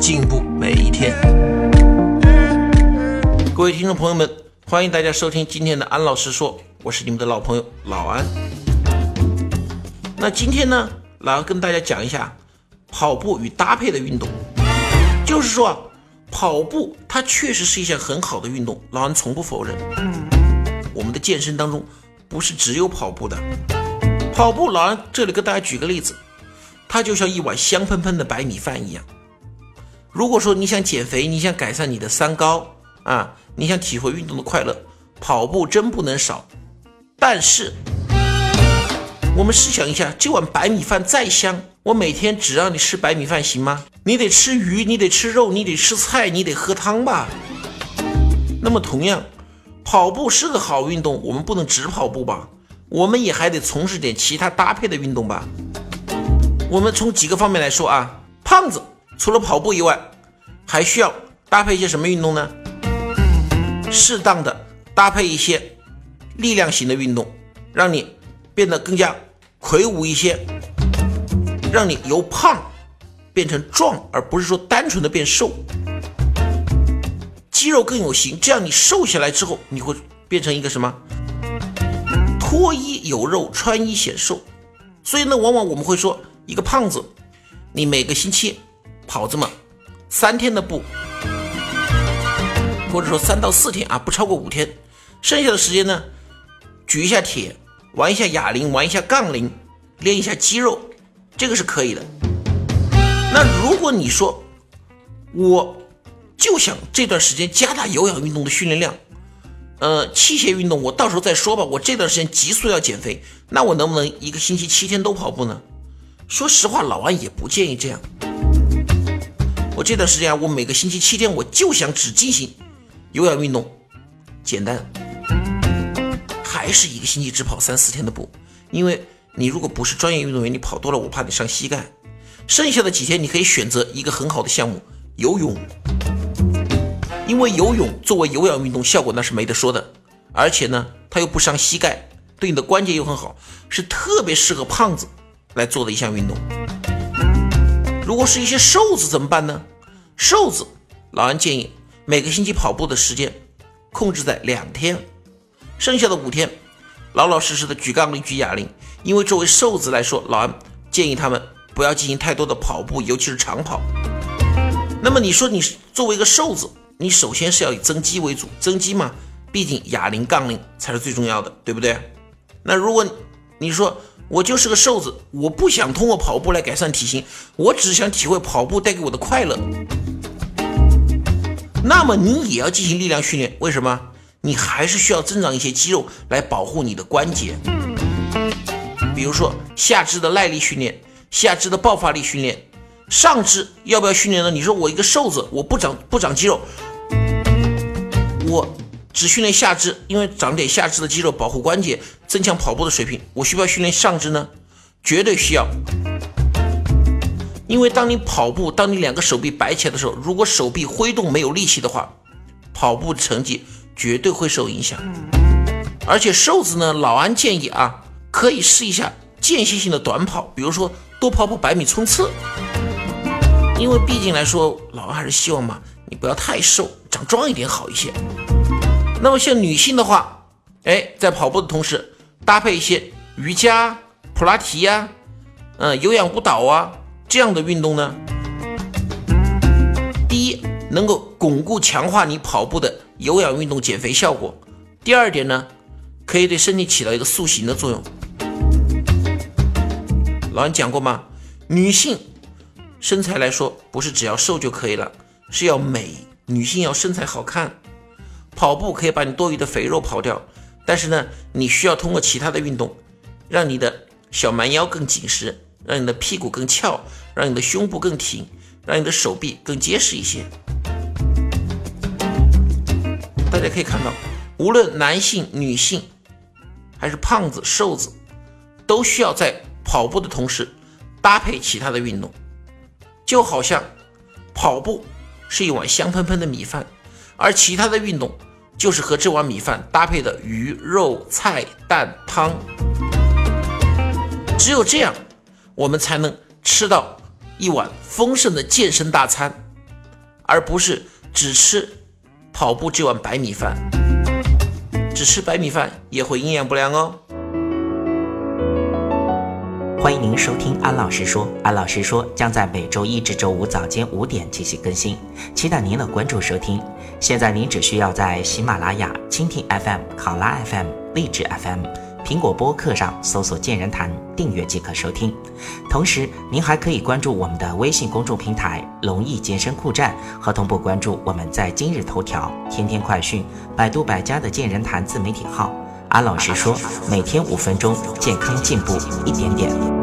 进步每一天。各位听众朋友们，欢迎大家收听今天的安老师说，我是你们的老朋友老安。那今天呢，老安跟大家讲一下跑步与搭配的运动，就是说，跑步它确实是一项很好的运动，老安从不否认。我们的健身当中不是只有跑步的。跑步，老安这里跟大家举个例子，它就像一碗香喷喷的白米饭一样。如果说你想减肥，你想改善你的三高啊，你想体会运动的快乐，跑步真不能少。但是，我们试想一下，这碗白米饭再香，我每天只让你吃白米饭行吗？你得吃鱼，你得吃肉，你得吃菜，你得喝汤吧。那么同样，跑步是个好运动，我们不能只跑步吧？我们也还得从事点其他搭配的运动吧。我们从几个方面来说啊，胖子除了跑步以外，还需要搭配一些什么运动呢？适当的搭配一些力量型的运动，让你变得更加魁梧一些，让你由胖变成壮，而不是说单纯的变瘦，肌肉更有型。这样你瘦下来之后，你会变成一个什么？脱衣有肉，穿衣显瘦，所以呢，往往我们会说，一个胖子，你每个星期跑这么三天的步，或者说三到四天啊，不超过五天，剩下的时间呢，举一下铁，玩一下哑铃，玩一下杠铃，练一下肌肉，这个是可以的。那如果你说，我就想这段时间加大有氧运动的训练量。呃，器械运动我到时候再说吧。我这段时间急速要减肥，那我能不能一个星期七天都跑步呢？说实话，老安也不建议这样。我这段时间啊，我每个星期七天，我就想只进行有氧运动，简单，还是一个星期只跑三四天的步。因为你如果不是专业运动员，你跑多了，我怕你伤膝盖。剩下的几天，你可以选择一个很好的项目——游泳。因为游泳作为有氧运动，效果那是没得说的，而且呢，它又不伤膝盖，对你的关节又很好，是特别适合胖子来做的一项运动。如果是一些瘦子怎么办呢？瘦子，老安建议每个星期跑步的时间控制在两天，剩下的五天老老实实的举杠铃、举哑铃。因为作为瘦子来说，老安建议他们不要进行太多的跑步，尤其是长跑。那么你说你作为一个瘦子，你首先是要以增肌为主，增肌嘛，毕竟哑铃、杠铃才是最重要的，对不对？那如果你说我就是个瘦子，我不想通过跑步来改善体型，我只想体会跑步带给我的快乐，那么你也要进行力量训练。为什么？你还是需要增长一些肌肉来保护你的关节，比如说下肢的耐力训练、下肢的爆发力训练。上肢要不要训练呢？你说我一个瘦子，我不长不长肌肉。我只训练下肢，因为长点下肢的肌肉保护关节，增强跑步的水平。我需不需要训练上肢呢？绝对需要。因为当你跑步，当你两个手臂摆起来的时候，如果手臂挥动没有力气的话，跑步成绩绝对会受影响。而且瘦子呢，老安建议啊，可以试一下间歇性的短跑，比如说多跑跑百米冲刺。因为毕竟来说，老安还是希望嘛，你不要太瘦，长壮一点好一些。那么像女性的话，哎，在跑步的同时搭配一些瑜伽、普拉提呀，嗯，有氧舞蹈啊这样的运动呢，第一能够巩固强化你跑步的有氧运动减肥效果；第二点呢，可以对身体起到一个塑形的作用。老安讲过吗？女性身材来说，不是只要瘦就可以了，是要美。女性要身材好看。跑步可以把你多余的肥肉跑掉，但是呢，你需要通过其他的运动，让你的小蛮腰更紧实，让你的屁股更翘，让你的胸部更挺，让你的手臂更结实一些。大家可以看到，无论男性、女性，还是胖子、瘦子，都需要在跑步的同时搭配其他的运动，就好像跑步是一碗香喷喷的米饭，而其他的运动就是和这碗米饭搭配的鱼、肉、菜、蛋、汤。只有这样，我们才能吃到一碗丰盛的健身大餐，而不是只吃跑步这碗白米饭。只吃白米饭也会营养不良哦。欢迎您收听安老师说，安老师说将在每周一至周五早间五点进行更新，期待您的关注收听。现在您只需要在喜马拉雅、蜻蜓 FM、考拉 FM、荔枝 FM、苹果播客上搜索“健人谈”，订阅即可收听。同时，您还可以关注我们的微信公众平台“龙易健身酷站”，和同步关注我们在今日头条、天天快讯、百度百家的“健人谈”自媒体号。安老师说，每天五分钟，健康进步一点点。